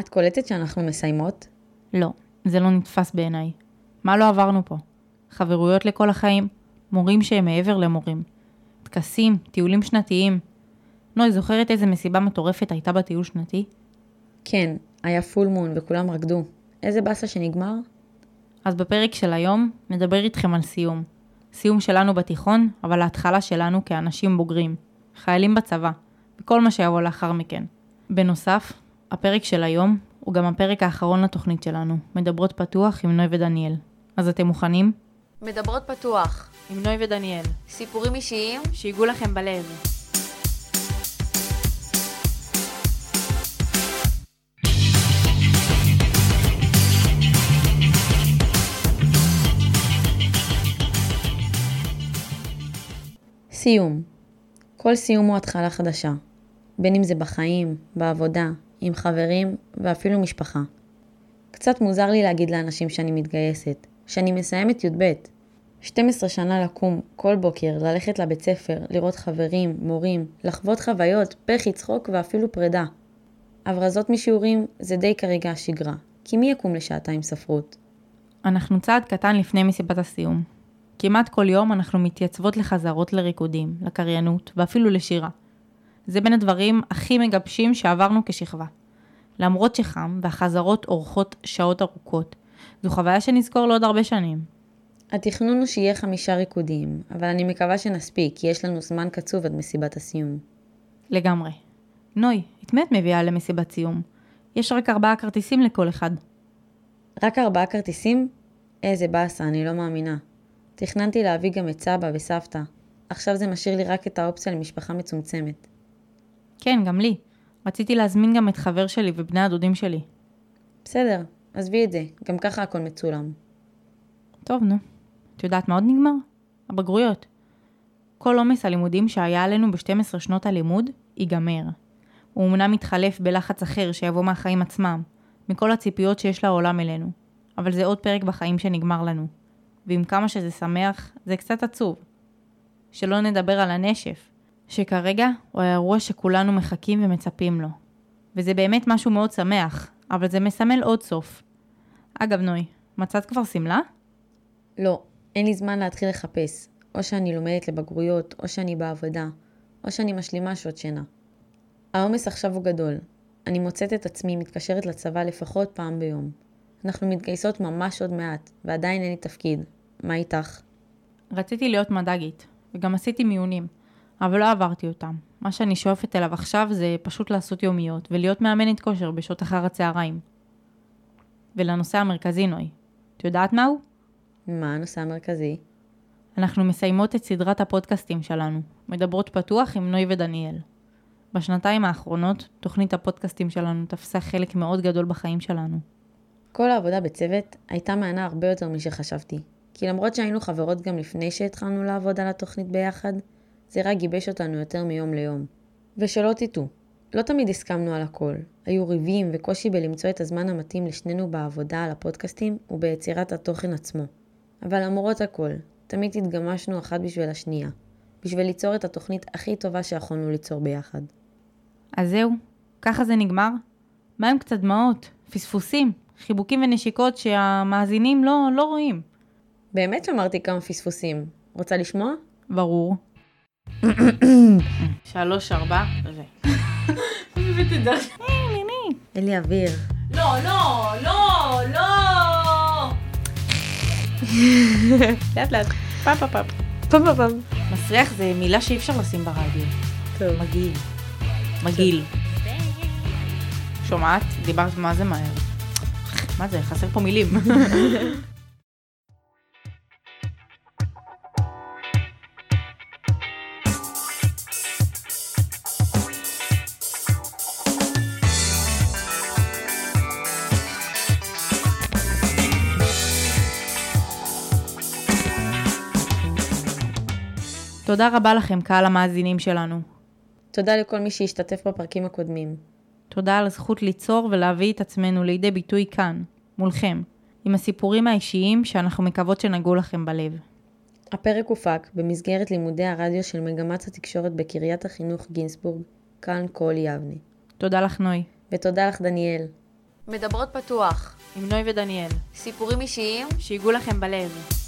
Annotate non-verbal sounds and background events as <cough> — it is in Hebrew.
את קולטת שאנחנו מסיימות? לא, זה לא נתפס בעיניי. מה לא עברנו פה? חברויות לכל החיים, מורים שהם מעבר למורים. טקסים, טיולים שנתיים. נוי, זוכרת איזה מסיבה מטורפת הייתה בטיול שנתי? כן, היה פול מון וכולם רקדו. איזה באסה שנגמר? אז בפרק של היום נדבר איתכם על סיום. סיום שלנו בתיכון, אבל ההתחלה שלנו כאנשים בוגרים. חיילים בצבא, וכל מה שיבוא לאחר מכן. בנוסף, הפרק של היום הוא גם הפרק האחרון לתוכנית שלנו, מדברות פתוח עם נוי ודניאל. אז אתם מוכנים? מדברות פתוח, עם נוי ודניאל. סיפורים אישיים שיגעו לכם בלב. סיום. כל סיום הוא התחלה חדשה. בין אם זה בחיים, בעבודה, עם חברים ואפילו משפחה. קצת מוזר לי להגיד לאנשים שאני מתגייסת, שאני מסיימת י"ב. 12 שנה לקום כל בוקר, ללכת לבית ספר, לראות חברים, מורים, לחוות חוויות, בכי, צחוק ואפילו פרידה. הברזות משיעורים זה די כרגע השגרה, כי מי יקום לשעתיים ספרות? אנחנו צעד קטן לפני מסיבת הסיום. כמעט כל יום אנחנו מתייצבות לחזרות לריקודים, לקריינות ואפילו לשירה. זה בין הדברים הכי מגבשים שעברנו כשכבה. למרות שחם והחזרות אורכות שעות ארוכות, זו חוויה שנזכור לעוד הרבה שנים. התכנון הוא שיהיה חמישה ריקודים, אבל אני מקווה שנספיק, כי יש לנו זמן קצוב עד מסיבת הסיום. לגמרי. נוי, את מי את מביאה למסיבת סיום? יש רק ארבעה כרטיסים לכל אחד. רק ארבעה כרטיסים? איזה באסה, אני לא מאמינה. תכננתי להביא גם את סבא וסבתא. עכשיו זה משאיר לי רק את האופציה למשפחה מצומצמת. כן, גם לי. רציתי להזמין גם את חבר שלי ובני הדודים שלי. בסדר, עזבי את זה, גם ככה הכל מצולם. טוב, נו. את יודעת מה עוד נגמר? הבגרויות. כל עומס הלימודים שהיה עלינו ב-12 שנות הלימוד, ייגמר. הוא אמנם מתחלף בלחץ אחר שיבוא מהחיים עצמם, מכל הציפיות שיש לעולם אלינו, אבל זה עוד פרק בחיים שנגמר לנו. ועם כמה שזה שמח, זה קצת עצוב. שלא נדבר על הנשף, שכרגע הוא האירוע שכולנו מחכים ומצפים לו. וזה באמת משהו מאוד שמח, אבל זה מסמל עוד סוף. אגב, נוי, מצאת כבר שמלה? לא, אין לי זמן להתחיל לחפש. או שאני לומדת לבגרויות, או שאני בעבודה, או שאני משלימה שעות שינה. העומס עכשיו הוא גדול. אני מוצאת את עצמי מתקשרת לצבא לפחות פעם ביום. אנחנו מתגייסות ממש עוד מעט, ועדיין אין לי תפקיד. מה איתך? רציתי להיות מד"גית, וגם עשיתי מיונים, אבל לא עברתי אותם. מה שאני שואפת אליו עכשיו זה פשוט לעשות יומיות, ולהיות מאמנת כושר בשעות אחר הצהריים. ולנושא המרכזי, נוי. את יודעת מהו? מה הנושא המרכזי? אנחנו מסיימות את סדרת הפודקאסטים שלנו, מדברות פתוח עם נוי ודניאל. בשנתיים האחרונות, תוכנית הפודקאסטים שלנו תפסה חלק מאוד גדול בחיים שלנו. כל העבודה בצוות הייתה מענה הרבה יותר משחשבתי. כי למרות שהיינו חברות גם לפני שהתחלנו לעבוד על התוכנית ביחד, זה רק גיבש אותנו יותר מיום ליום. ושלא תטעו, לא תמיד הסכמנו על הכל. היו ריבים וקושי בלמצוא את הזמן המתאים לשנינו בעבודה על הפודקאסטים וביצירת התוכן עצמו. אבל למרות הכל, תמיד התגמשנו אחת בשביל השנייה, בשביל ליצור את התוכנית הכי טובה שיכולנו ליצור ביחד. אז זהו, ככה זה נגמר? מה עם קצת דמעות, פספוסים, חיבוקים ונשיקות שהמאזינים לא, לא רואים? באמת שמרתי כמה פספוסים. רוצה לשמוע? ברור. שלוש, ארבע, ו... אין לי אוויר. לא, לא, לא, לא! לאט לאט, פעם פעם פעם. פעם פעם פעם. מסריח זה מילה שאי אפשר לשים ברדיו. טוב. מגעיל. מגעיל. שומעת? דיברת מה זה מהר. מה זה? חסר פה מילים. <laughs> תודה רבה לכם, קהל המאזינים שלנו. תודה לכל מי שהשתתף בפרקים הקודמים. תודה על הזכות ליצור ולהביא את עצמנו לידי ביטוי כאן, מולכם, עם הסיפורים האישיים שאנחנו מקוות שנגעו לכם בלב. הפרק הופק במסגרת לימודי הרדיו של מגמת התקשורת בקריית החינוך גינסבורג, כאן כל יבנה. תודה לך, נוי. ותודה לך דניאל. מדברות פתוח. עם נוי ודניאל. סיפורים אישיים שיגעו לכם בלב.